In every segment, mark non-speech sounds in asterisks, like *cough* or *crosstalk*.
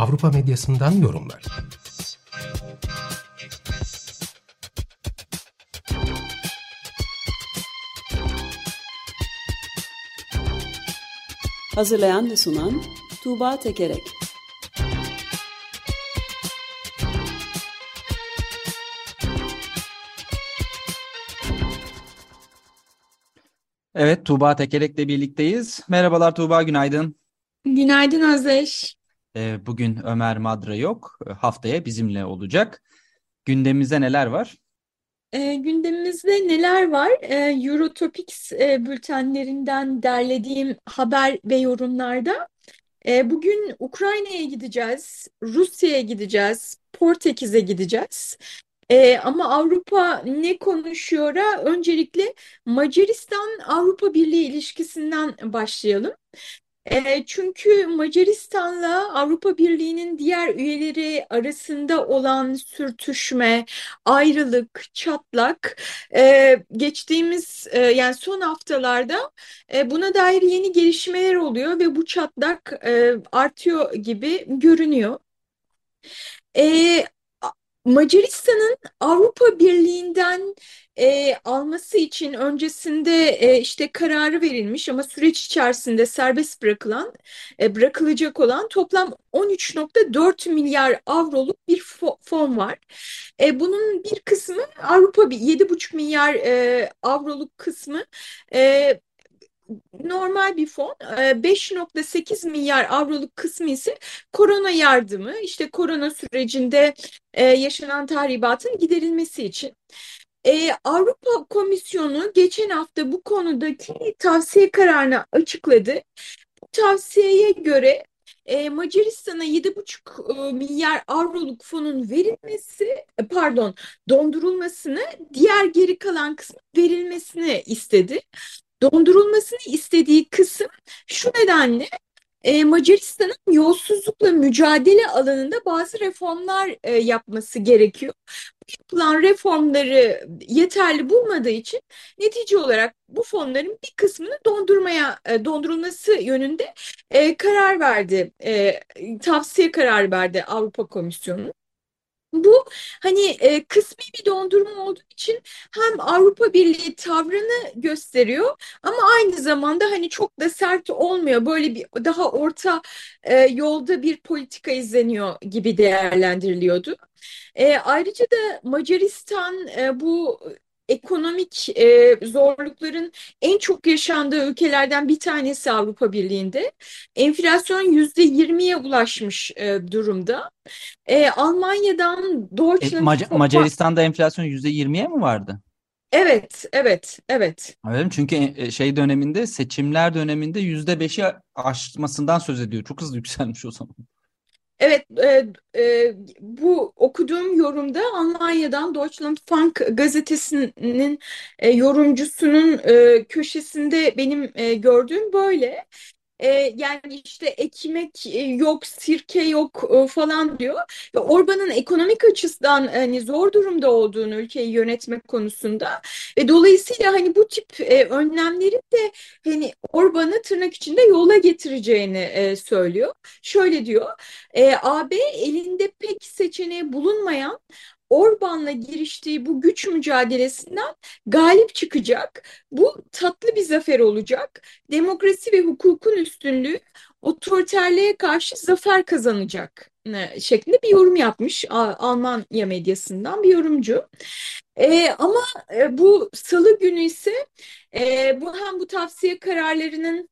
Avrupa medyasından yorumlar. Hazırlayan ve sunan Tuğba Tekerek Evet, Tuğba Tekerek'le birlikteyiz. Merhabalar Tuğba, günaydın. Günaydın Özdeş. Ee, bugün Ömer Madra yok, Ee, haftaya bizimle olacak. Gündemimizde neler var? E, gündemimizde neler var? E, Eurotopics e, bültenlerinden derlediğim haber ve yorumlarda e, bugün Ukrayna'ya gideceğiz, Rusya'ya gideceğiz, Portekiz'e gideceğiz. E, ama Avrupa ne konuşuyor'a öncelikle Macaristan Avrupa Birliği ilişkisinden başlayalım. E, çünkü Macaristan'la Avrupa Birliği'nin diğer üyeleri arasında olan sürtüşme, ayrılık, çatlak e, geçtiğimiz e, yani son haftalarda e, buna dair yeni gelişmeler oluyor ve bu çatlak e, artıyor gibi görünüyor. E, Macaristan'ın Avrupa Birliği'nden e, alması için öncesinde e, işte kararı verilmiş ama süreç içerisinde serbest bırakılan, e, bırakılacak olan toplam 13.4 milyar avroluk bir fo fon var. E, bunun bir kısmı Avrupa 7,5 milyar e, avroluk kısmı e, normal bir fon. 5.8 e, milyar avroluk kısmı ise korona yardımı, işte korona sürecinde e, yaşanan tahribatın giderilmesi için. Ee, Avrupa Komisyonu geçen hafta bu konudaki tavsiye kararını açıkladı. Bu tavsiyeye göre e, Macaristan'a 7,5 e, milyar avroluk fonun verilmesi, pardon, dondurulmasını, diğer geri kalan kısmı verilmesini istedi. Dondurulmasını istediği kısım şu nedenle e, Macaristan'ın yolsuzlukla mücadele alanında bazı reformlar e, yapması gerekiyor. Bu yapılan reformları yeterli bulmadığı için netice olarak bu fonların bir kısmını dondurmaya e, dondurulması yönünde e, karar verdi, e, tavsiye karar verdi Avrupa Komisyonu. Bu hani e, kısmi bir dondurma olduğu için hem Avrupa Birliği tavrını gösteriyor ama aynı zamanda hani çok da sert olmuyor. Böyle bir daha orta e, yolda bir politika izleniyor gibi değerlendiriliyordu. E, ayrıca da Macaristan e, bu ekonomik e, zorlukların en çok yaşandığı ülkelerden bir tanesi Avrupa Birliği'nde. Enflasyon yüzde yirmiye ulaşmış e, durumda. E, Almanya'dan Deutschland... E, Mac Macaristan'da enflasyon yüzde yirmiye mi vardı? Evet, evet, evet. Evet, çünkü e, şey döneminde seçimler döneminde yüzde beşi aşmasından söz ediyor. Çok hızlı yükselmiş o zaman. Evet, e, e, bu okuduğum yorumda Almanya'dan Deutschlandfunk gazetesinin e, yorumcusunun e, köşesinde benim e, gördüğüm böyle. E, yani işte ekmek e, yok, sirke yok e, falan diyor. Ve Orban'ın ekonomik açıdan hani zor durumda olduğunu ülkeyi yönetmek konusunda ve dolayısıyla hani bu tip e, önlemlerin de hani Orban'ı tırnak içinde yola getireceğini e, söylüyor. Şöyle diyor, e, AB elinde pek seçeneği bulunmayan Orban'la giriştiği bu güç mücadelesinden galip çıkacak. Bu tatlı bir zafer olacak. Demokrasi ve hukukun üstünlüğü otoriterliğe karşı zafer kazanacak e, şeklinde bir yorum yapmış Almanya medyasından bir yorumcu. E, ama e, bu salı günü ise e, bu hem bu tavsiye kararlarının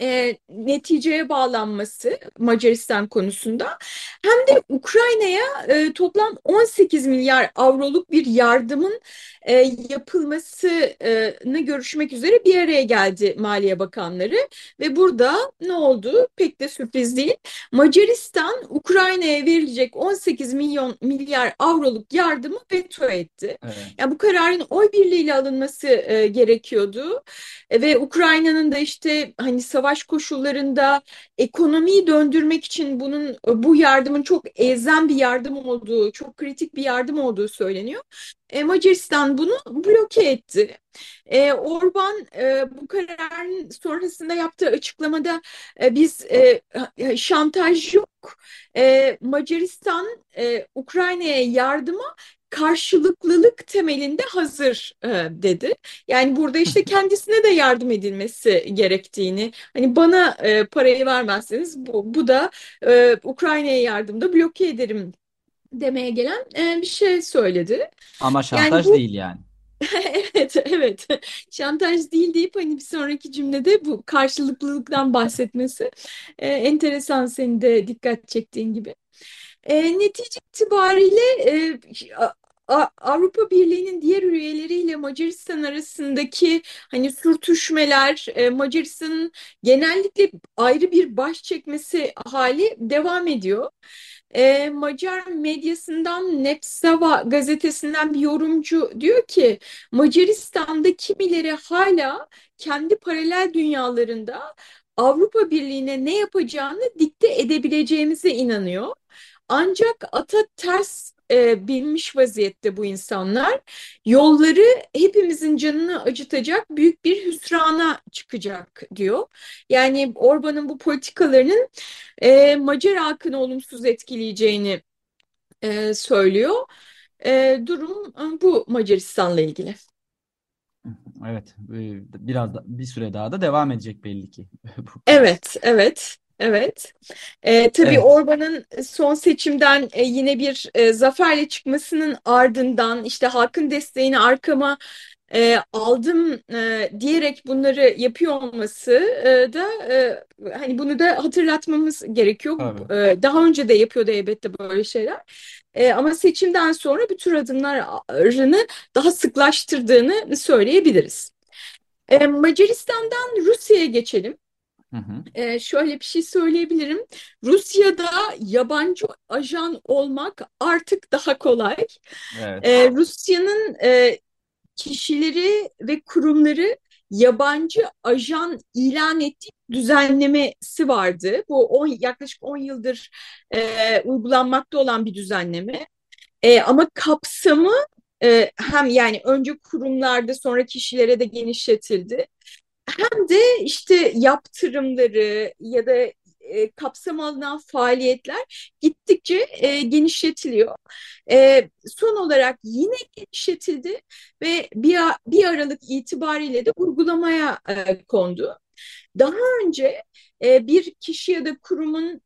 e, neticeye bağlanması Macaristan konusunda hem de Ukrayna'ya e, toplam 18 milyar avroluk bir yardımın e, yapılmasını görüşmek üzere bir araya geldi Maliye Bakanları ve burada ne oldu? Pek de sürpriz değil. Macaristan Ukrayna'ya verilecek 18 milyon milyar avroluk yardımı veto etti. Evet. Yani bu kararın oy birliğiyle alınması e, gerekiyordu E, ve Ukrayna'nın da işte hani savaş koşullarında ekonomiyi döndürmek için bunun bu yardımın çok elzem bir yardım olduğu, çok kritik bir yardım olduğu söyleniyor. E, Macaristan bunu bloke etti. E, Orban e, bu kararın sonrasında yaptığı açıklamada e, biz e, şantaj yok. E, Macaristan e, Ukrayna'ya yardıma karşılıklılık temelinde hazır e, dedi. Yani burada işte kendisine de yardım edilmesi gerektiğini, hani bana e, parayı vermezseniz bu, bu da e, Ukrayna'ya yardımda bloke ederim demeye gelen e, bir şey söyledi. Ama şantaj bu- değil yani. *laughs* Evet, evet. Şantaj değil deyip hani bir sonraki cümlede bu karşılıklılıktan bahsetmesi e, enteresan senin de dikkat çektiğin gibi. E, netice itibariyle e, Avrupa Birliği'nin diğer üyeleriyle Macaristan arasındaki hani sürtüşmeler, e, Macaristan'ın genellikle ayrı bir baş çekmesi hali devam ediyor. E, Macar medyasından Nepsava gazetesinden bir yorumcu diyor ki Macaristan'da kimileri hala kendi paralel dünyalarında Avrupa Birliği'ne ne yapacağını dikte edebileceğimize inanıyor. Ancak ata ters e, binmiş vaziyette bu insanlar. Yolları hepimizin canını acıtacak büyük bir hüsrana çıkacak diyor. Yani Orban'ın bu politikalarının e, Macar halkını olumsuz etkileyeceğini e, söylüyor. E, durum e, bu Macaristan'la ilgili. Evet, e, biraz da bir süre daha da devam edecek belli ki. *laughs* Evet, evet, evet. E, tabii Evet. Orban'ın son seçimden e, yine bir e, zaferle çıkmasının ardından işte halkın desteğini arkama e, aldım e, diyerek bunları yapıyor olması e, da e, hani bunu da hatırlatmamız gerekiyor. E, daha önce de yapıyordu elbette böyle şeyler. E, ama seçimden sonra bu tür adımlarını daha sıklaştırdığını söyleyebiliriz. E, Macaristan'dan Rusya'ya geçelim. Hı hı. Ee, şöyle bir şey söyleyebilirim. Rusya'da yabancı ajan olmak artık daha kolay. Evet. Ee, Rusya'nın e, kişileri ve kurumları yabancı ajan ilan ettiği düzenlemesi vardı. Bu on, yaklaşık 10 yıldır e, uygulanmakta olan bir düzenleme. E, ama kapsamı e, hem yani önce kurumlarda sonra kişilere de genişletildi hem de işte yaptırımları ya da e, kapsam alınan faaliyetler gittikçe e, genişletiliyor. E, son olarak yine genişletildi ve bir, bir Aralık itibariyle de uygulamaya e, kondu. Daha önce e, bir kişi ya da kurumun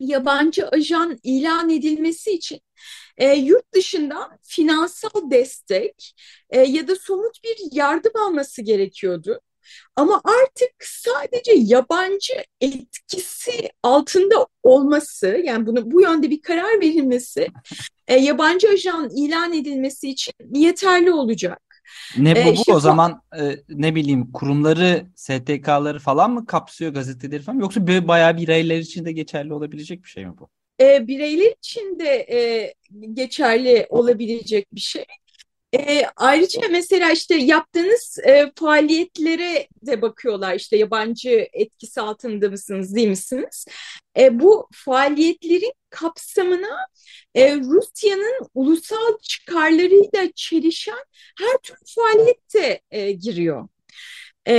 yabancı ajan ilan edilmesi için e, yurt dışından finansal destek e, ya da somut bir yardım alması gerekiyordu. Ama artık sadece yabancı etkisi altında olması, yani bunu bu yönde bir karar verilmesi, e, yabancı ajan ilan edilmesi için yeterli olacak. Ne E, bu bu işte o zaman e, ne bileyim kurumları, STK'ları falan mı kapsıyor gazeteleri falan yoksa böyle bayağı bireyler için de geçerli olabilecek bir şey mi bu? e, bireyler için de e, geçerli olabilecek bir şey. E, ayrıca mesela işte yaptığınız e, faaliyetlere de bakıyorlar işte yabancı etkisi altında mısınız değil misiniz? E, bu faaliyetlerin kapsamına e, Rusya'nın ulusal çıkarlarıyla çelişen her türlü faaliyet de e, giriyor. E,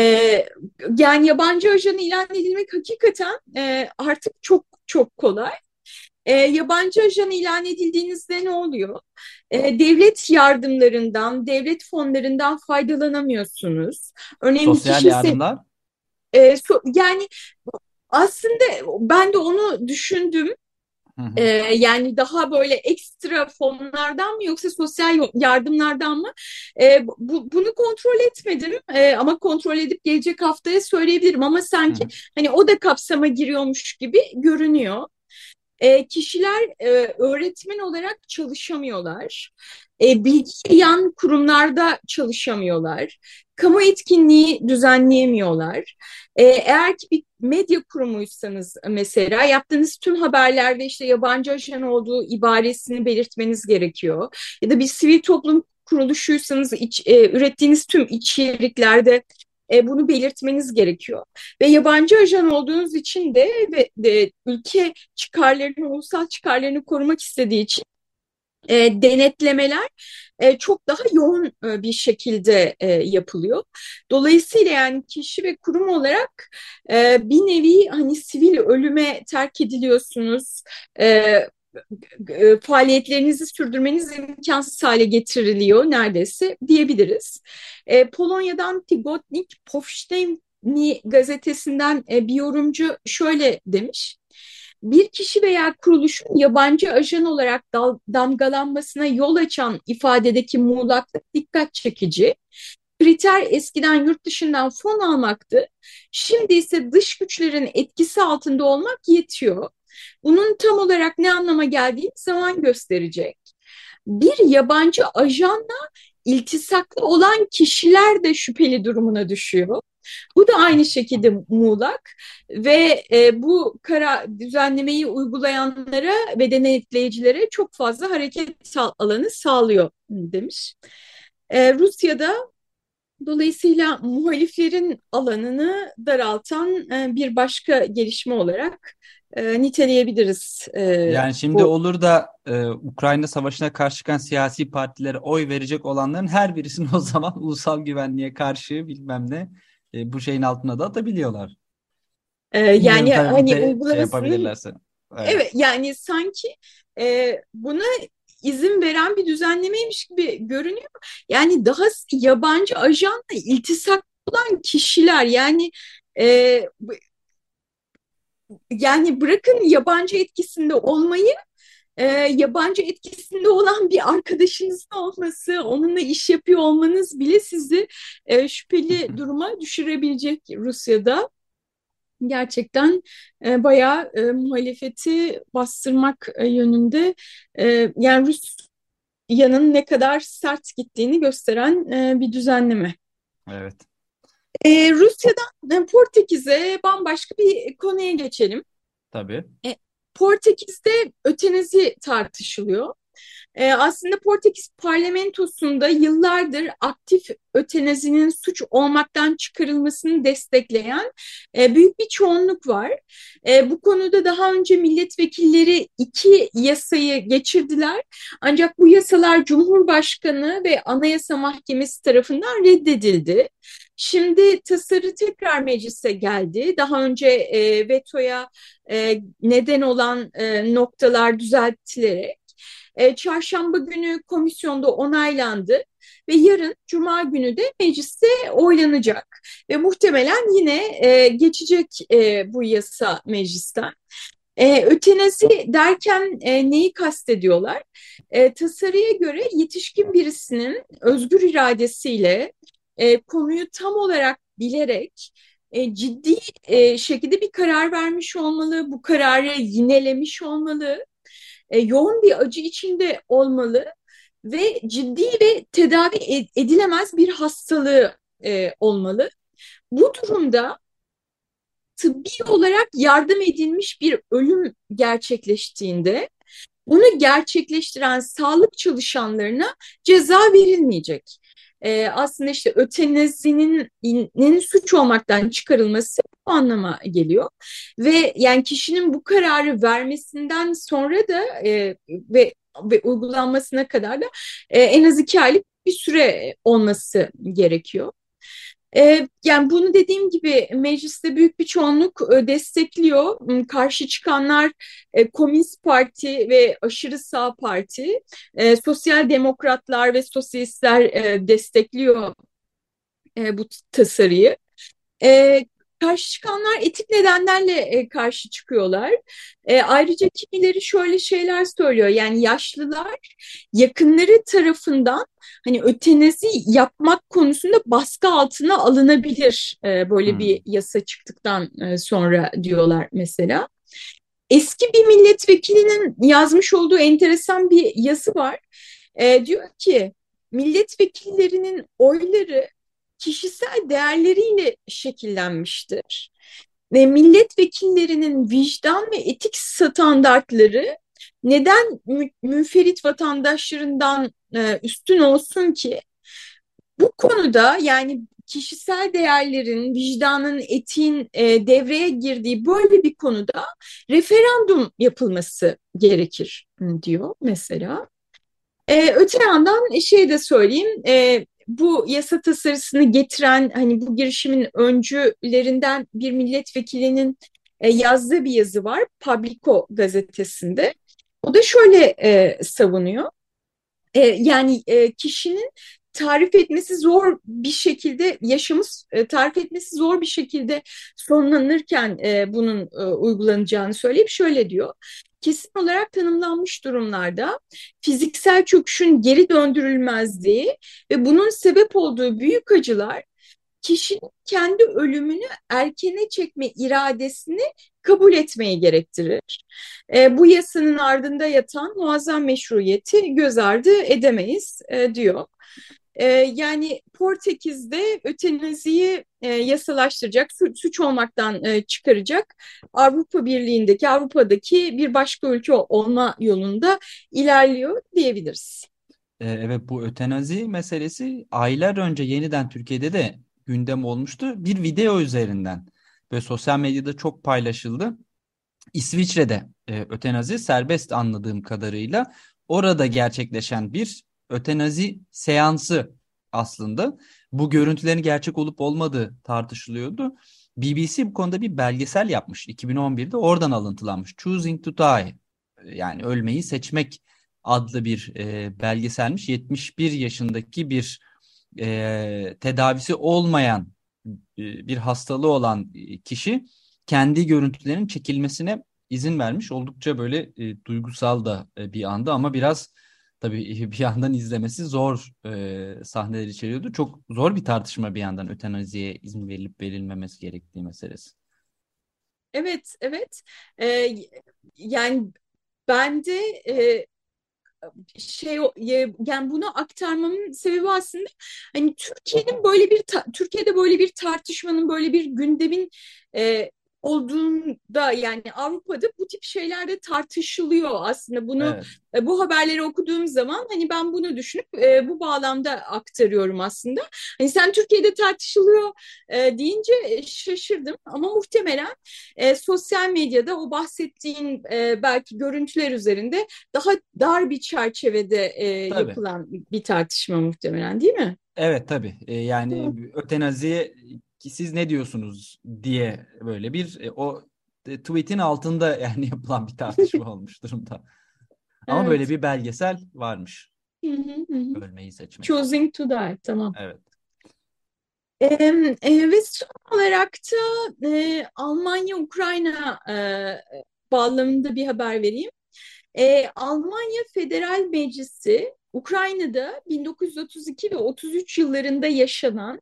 yani yabancı ajan ilan edilmek hakikaten e, artık çok çok kolay. E, yabancı ajan ilan edildiğinizde ne oluyor? E, devlet yardımlarından, devlet fonlarından faydalanamıyorsunuz. Bir Sosyal kişi se- yardımlar. e, so- yani aslında ben de onu düşündüm. Hı hı. E, yani daha böyle ekstra fonlardan mı yoksa sosyal yardımlardan mı? E, bu, bunu kontrol etmedim E, ama kontrol edip gelecek haftaya söyleyebilirim ama sanki hı. hani o da kapsama giriyormuş gibi görünüyor. E, kişiler e, öğretmen olarak çalışamıyorlar. E, bilgi yan kurumlarda çalışamıyorlar. Kamu etkinliği düzenleyemiyorlar. E, eğer ki bir medya kurumuysanız mesela yaptığınız tüm haberlerde işte yabancı ajan olduğu ibaresini belirtmeniz gerekiyor. Ya da bir sivil toplum kuruluşuysanız iç, e, ürettiğiniz tüm içeriklerde e, bunu belirtmeniz gerekiyor. Ve yabancı ajan olduğunuz için de ve de, ülke çıkarlarını, ulusal çıkarlarını korumak istediği için e, denetlemeler e, çok daha yoğun e, bir şekilde e, yapılıyor. Dolayısıyla yani kişi ve kurum olarak e, bir nevi hani sivil ölüme terk ediliyorsunuz. E, e, faaliyetlerinizi sürdürmeniz imkansız hale getiriliyor neredeyse diyebiliriz. E, Polonya'dan Tygodnik Powszechny gazetesinden e, bir yorumcu şöyle demiş bir kişi veya kuruluşun yabancı ajan olarak damgalanmasına yol açan ifadedeki muğlaklık dikkat çekici. Kriter eskiden yurt dışından fon almaktı. Şimdi ise dış güçlerin etkisi altında olmak yetiyor. Bunun tam olarak ne anlama geldiğini zaman gösterecek. Bir yabancı ajanla iltisaklı olan kişiler de şüpheli durumuna düşüyor. Bu da aynı şekilde muğlak ve e, bu kara düzenlemeyi uygulayanlara ve denetleyicilere çok fazla hareket alanı sağlıyor demiş. E, Rusya'da dolayısıyla muhaliflerin alanını daraltan e, bir başka gelişme olarak e, niteleyebiliriz. E, yani şimdi bu... olur da e, Ukrayna Savaşı'na karşı çıkan siyasi partilere oy verecek olanların her birisinin o zaman *laughs* ulusal güvenliğe karşı bilmem ne e, bu şeyin altına da atabiliyorlar. Ee, yani hani şey uygulamasını. Evet. evet yani sanki e, buna izin veren bir düzenlemeymiş gibi görünüyor. Yani daha yabancı ajanla iltisak olan kişiler yani e, yani bırakın yabancı etkisinde olmayı e, yabancı etkisinde olan bir arkadaşınızın olması, onunla iş yapıyor olmanız bile sizi e, şüpheli duruma düşürebilecek Rusya'da. Gerçekten e, bayağı e, muhalefeti bastırmak e, yönünde e, yani Rusya'nın ne kadar sert gittiğini gösteren e, bir düzenleme. Evet. E, Rusya'dan e, Portekiz'e bambaşka bir konuya geçelim. Tabii. E, Portekiz'de ötenezi tartışılıyor. Ee, aslında Portekiz parlamentosunda yıllardır aktif ötenezinin suç olmaktan çıkarılmasını destekleyen e, büyük bir çoğunluk var. E, bu konuda daha önce milletvekilleri iki yasayı geçirdiler. Ancak bu yasalar Cumhurbaşkanı ve Anayasa Mahkemesi tarafından reddedildi. Şimdi tasarı tekrar meclise geldi. Daha önce e, vetoya e, neden olan e, noktalar düzeltilerek e, çarşamba günü komisyonda onaylandı ve yarın cuma günü de mecliste oylanacak ve muhtemelen yine e, geçecek e, bu yasa meclisten. E, ötenezi derken e, neyi kastediyorlar? E, tasarıya göre yetişkin birisinin özgür iradesiyle e, konuyu tam olarak bilerek e, ciddi e, şekilde bir karar vermiş olmalı, bu kararı yinelemiş olmalı, e, yoğun bir acı içinde olmalı ve ciddi ve tedavi edilemez bir hastalığı e, olmalı. Bu durumda tıbbi olarak yardım edilmiş bir ölüm gerçekleştiğinde bunu gerçekleştiren sağlık çalışanlarına ceza verilmeyecek e, aslında işte ötenazinin suç olmaktan çıkarılması bu anlama geliyor. Ve yani kişinin bu kararı vermesinden sonra da e, ve ve uygulanmasına kadar da e, en az iki aylık bir süre olması gerekiyor. E, yani bunu dediğim gibi mecliste büyük bir çoğunluk e, destekliyor. Hmm, karşı çıkanlar e, Komünist Parti ve aşırı sağ parti, e, sosyal demokratlar ve sosyalistler destekliyor bu tasarıyı. E, karşı çıkanlar etik nedenlerle e, karşı çıkıyorlar. E, ayrıca kimileri şöyle şeyler söylüyor. Yani yaşlılar yakınları tarafından hani ötenezi yapmak konusunda baskı altına alınabilir e, böyle hmm. bir yasa çıktıktan e, sonra diyorlar mesela. eski bir milletvekilinin yazmış olduğu enteresan bir yazı var. E, diyor ki milletvekillerinin oyları kişisel değerleriyle şekillenmiştir. Ve milletvekillerinin vicdan ve etik standartları neden münferit vatandaşlarından e, üstün olsun ki? Bu konuda yani kişisel değerlerin, vicdanın, etiğin e, devreye girdiği böyle bir konuda referandum yapılması gerekir diyor mesela. E, öte yandan şey de söyleyeyim, e, bu yasa tasarısını getiren hani bu girişimin öncülerinden bir milletvekilinin e, yazdığı bir yazı var Publico gazetesinde. O da şöyle e, savunuyor. E, yani e, kişinin tarif etmesi zor bir şekilde yaşamı e, tarif etmesi zor bir şekilde sonlanırken e, bunun e, uygulanacağını söyleyip şöyle diyor. Kesin olarak tanımlanmış durumlarda fiziksel çöküşün geri döndürülmezliği ve bunun sebep olduğu büyük acılar kişinin kendi ölümünü erkene çekme iradesini kabul etmeyi gerektirir. E, bu yasanın ardında yatan muazzam meşruiyeti göz ardı edemeyiz e, diyor. E, yani Portekiz'de ötenaziyi e, yasalaştıracak, suç olmaktan e, çıkaracak Avrupa Birliği'ndeki, Avrupa'daki bir başka ülke olma yolunda ilerliyor diyebiliriz. E, evet bu ötenazi meselesi aylar önce yeniden Türkiye'de de gündem olmuştu. Bir video üzerinden ve sosyal medyada çok paylaşıldı. İsviçre'de e, ötenazi serbest anladığım kadarıyla orada gerçekleşen bir ötenazi seansı aslında. Bu görüntülerin gerçek olup olmadığı tartışılıyordu. BBC bu konuda bir belgesel yapmış 2011'de oradan alıntılanmış. Choosing to Die yani ölmeyi seçmek adlı bir e, belgeselmiş. 71 yaşındaki bir e, tedavisi olmayan e, bir hastalığı olan kişi kendi görüntülerinin çekilmesine izin vermiş. Oldukça böyle e, duygusal da e, bir anda ama biraz tabii *laughs* bir yandan izlemesi zor e, sahneler içeriyordu. Çok zor bir tartışma bir yandan ötenaziye izin verilip verilmemesi gerektiği meselesi. Evet, evet. Ee, yani ben de e, şey yani bunu aktarmamın sebebi aslında hani Türkiye'nin böyle bir Türkiye'de böyle bir tartışmanın böyle bir gündemin e, olduğunda yani Avrupa'da bu tip şeyler de tartışılıyor aslında bunu evet. E, bu haberleri okuduğum zaman hani ben bunu düşünüp e, bu bağlamda aktarıyorum aslında. Hani sen Türkiye'de tartışılıyor e, deyince şaşırdım ama muhtemelen e, sosyal medyada o bahsettiğin e, belki görüntüler üzerinde daha dar bir çerçevede e, yapılan bir tartışma muhtemelen değil mi? Evet tabii. E, yani ötenazi siz ne diyorsunuz diye böyle bir e, o e, tweet'in altında *laughs* yani yapılan bir tartışma *laughs* olmuş durumda. Ama evet. böyle bir belgesel varmış. Ölmeyi seçmek. Choosing to die. Tamam. Evet. E, e, ve son olarak da e, Almanya-Ukrayna e, bağlamında bir haber vereyim. E, Almanya Federal Meclisi Ukrayna'da 1932 ve 33 yıllarında yaşanan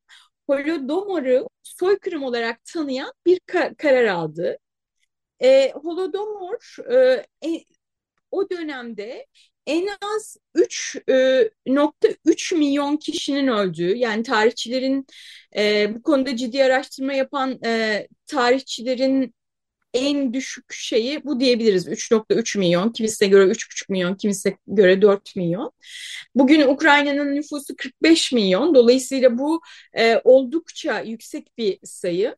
Holodomor'u soykırım olarak tanıyan bir ka karar aldı. E, Holodomor e, e, o dönemde en az 3.3 e, milyon kişinin öldüğü yani tarihçilerin e, bu konuda ciddi araştırma yapan e, tarihçilerin en düşük şeyi bu diyebiliriz. 3.3 milyon, kimisine göre 3.5 milyon, kimisine göre 4 milyon. Bugün Ukrayna'nın nüfusu 45 milyon. Dolayısıyla bu e, oldukça yüksek bir sayı.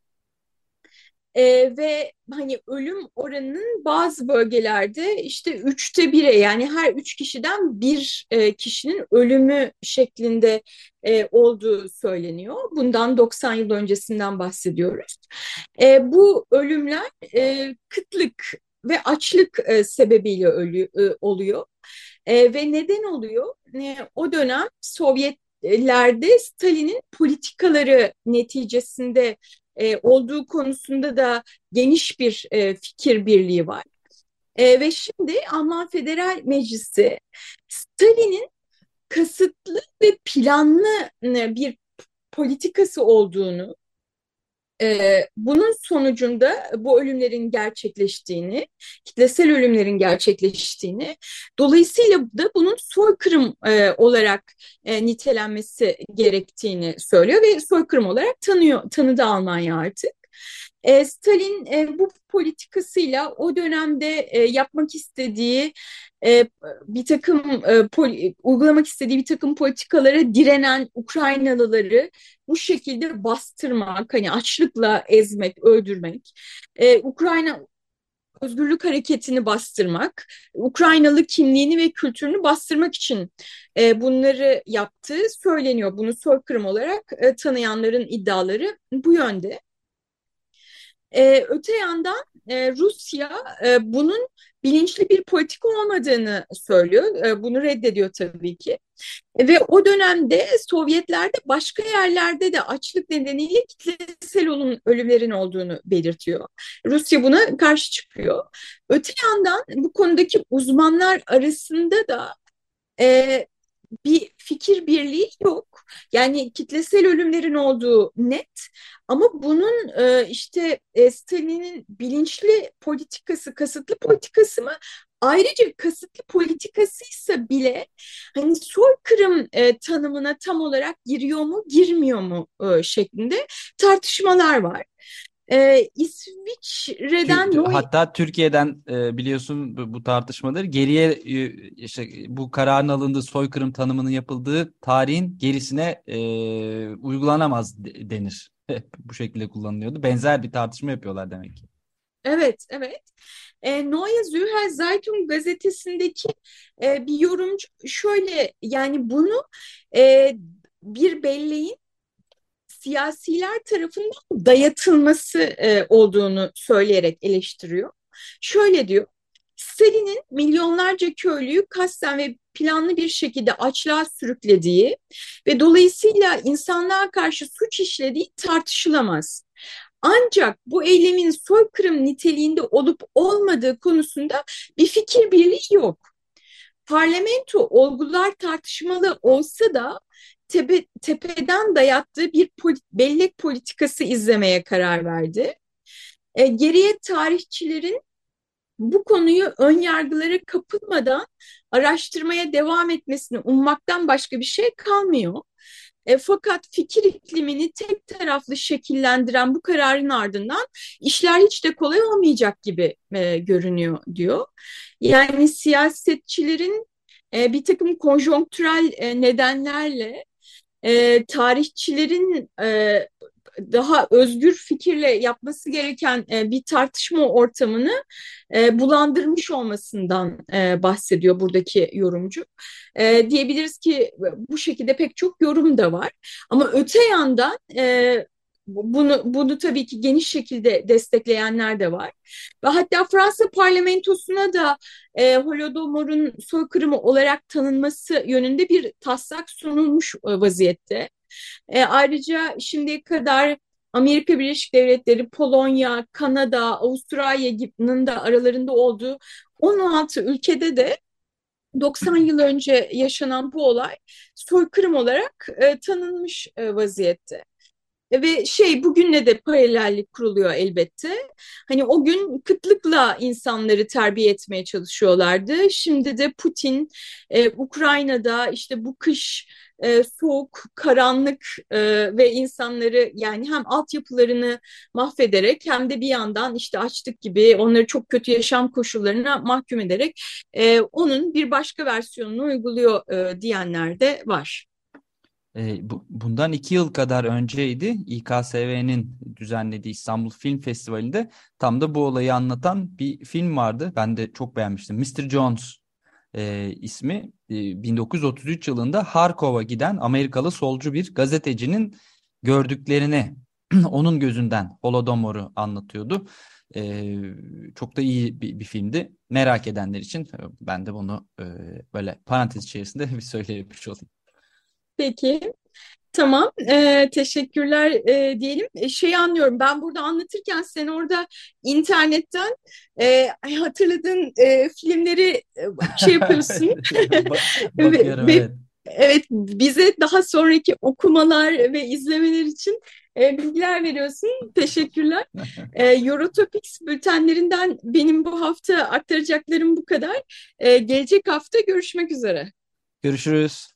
E, ve hani ölüm oranının bazı bölgelerde işte üçte bire yani her üç kişiden bir e, kişinin ölümü şeklinde e, olduğu söyleniyor. Bundan 90 yıl öncesinden bahsediyoruz. E, bu ölümler e, kıtlık ve açlık e, sebebiyle ölü, e, oluyor. E, ve neden oluyor? E, o dönem Sovyetlerde Stalin'in politikaları neticesinde e, olduğu konusunda da geniş bir e, fikir birliği var. E, ve şimdi Alman Federal Meclisi Stalin'in kasıtlı ve planlı e, bir politikası olduğunu e, bunun sonucunda bu ölümlerin gerçekleştiğini, kitlesel ölümlerin gerçekleştiğini, dolayısıyla da bunun soykırım e, olarak e, nitelenmesi gerektiğini söylüyor ve soykırım olarak tanıyor, tanıdı Almanya artık. E, Stalin e, bu politikasıyla o dönemde e, yapmak istediği e, bir takım e, poli, uygulamak istediği bir takım politikalara direnen Ukraynalıları bu şekilde bastırmak, hani açlıkla ezmek, öldürmek, e, Ukrayna özgürlük hareketini bastırmak, Ukraynalı kimliğini ve kültürünü bastırmak için e, bunları yaptığı söyleniyor. Bunu soykırım olarak e, tanıyanların iddiaları bu yönde. E, öte yandan e, Rusya e, bunun bilinçli bir politika olmadığını söylüyor. E, bunu reddediyor tabii ki. Ve o dönemde Sovyetlerde başka yerlerde de açlık nedeniyle kitlesel ölümlerin olduğunu belirtiyor. Rusya buna karşı çıkıyor. Öte yandan bu konudaki uzmanlar arasında da e, bir fikir birliği yok. Yani kitlesel ölümlerin olduğu net ama bunun e, işte e, Stalin'in bilinçli politikası, kasıtlı politikası mı? Ayrıca kasıtlı politikasıysa bile hani soykırım e, tanımına tam olarak giriyor mu, girmiyor mu e, şeklinde tartışmalar var. Ee, İsviçre'den Tü- Hatta Türkiye'den e, biliyorsun bu, bu tartışmaları geriye e, işte bu kararın alındığı soykırım tanımının yapıldığı tarihin gerisine e, uygulanamaz de- denir. Bu şekilde kullanılıyordu. Benzer bir tartışma yapıyorlar demek ki. Evet, evet. E, Neue Zürcher Zeitung gazetesindeki e, bir yorumcu şöyle yani bunu e, bir belleğin siyasiler tarafından dayatılması e, olduğunu söyleyerek eleştiriyor. Şöyle diyor, Stalin'in milyonlarca köylüyü kasten ve planlı bir şekilde açlığa sürüklediği ve dolayısıyla insanlığa karşı suç işlediği tartışılamaz. Ancak bu eylemin soykırım niteliğinde olup olmadığı konusunda bir fikir birliği yok. Parlamento olgular tartışmalı olsa da tepe, tepeden dayattığı bir polit, bellek politikası izlemeye karar verdi. E, geriye tarihçilerin bu konuyu ön yargılara kapılmadan araştırmaya devam etmesini ummaktan başka bir şey kalmıyor. E, fakat fikir iklimini tek taraflı şekillendiren bu kararın ardından işler hiç de kolay olmayacak gibi e, görünüyor diyor. Yani siyasetçilerin e, bir takım konjonktürel e, nedenlerle e, tarihçilerin e, daha özgür fikirle yapması gereken e, bir tartışma ortamını e, bulandırmış olmasından e, bahsediyor buradaki yorumcu. E, diyebiliriz ki bu şekilde pek çok yorum da var. Ama öte yandan e, bunu, bunu tabii ki geniş şekilde destekleyenler de var. Ve hatta Fransa parlamentosuna da e, Holodomor'un soykırımı olarak tanınması yönünde bir taslak sunulmuş e, vaziyette. E, ayrıca şimdiye kadar Amerika Birleşik Devletleri, Polonya, Kanada, Avustralya'nın da aralarında olduğu 16 ülkede de 90 yıl önce yaşanan bu olay soykırım olarak e, tanınmış e, vaziyette. Ve şey bugünle de paralellik kuruluyor elbette. Hani o gün kıtlıkla insanları terbiye etmeye çalışıyorlardı. Şimdi de Putin e, Ukrayna'da işte bu kış e, soğuk, karanlık e, ve insanları yani hem altyapılarını mahvederek hem de bir yandan işte açlık gibi onları çok kötü yaşam koşullarına mahkum ederek e, onun bir başka versiyonunu uyguluyor e, diyenler de var. E, bu, bundan iki yıl kadar önceydi İKSV'nin düzenlediği İstanbul Film Festivali'nde tam da bu olayı anlatan bir film vardı. Ben de çok beğenmiştim. Mr. Jones e, ismi e, 1933 yılında Harkov'a giden Amerikalı solcu bir gazetecinin gördüklerini *clears throat* onun gözünden Holodomor'u anlatıyordu. E, çok da iyi bir, bir filmdi. Merak edenler için ben de bunu e, böyle parantez içerisinde *laughs* bir söylemiş olayım. Peki. Tamam, e, teşekkürler e, diyelim. Şeyi anlıyorum, ben burada anlatırken sen orada internetten e, hatırladığın e, filmleri şey yapıyorsun. *laughs* *laughs* Bakıyorum, ve, evet. Evet, bize daha sonraki okumalar ve izlemeler için e, bilgiler veriyorsun. Teşekkürler. *laughs* E, Eurotopics bültenlerinden benim bu hafta aktaracaklarım bu kadar. E, gelecek hafta görüşmek üzere. Görüşürüz.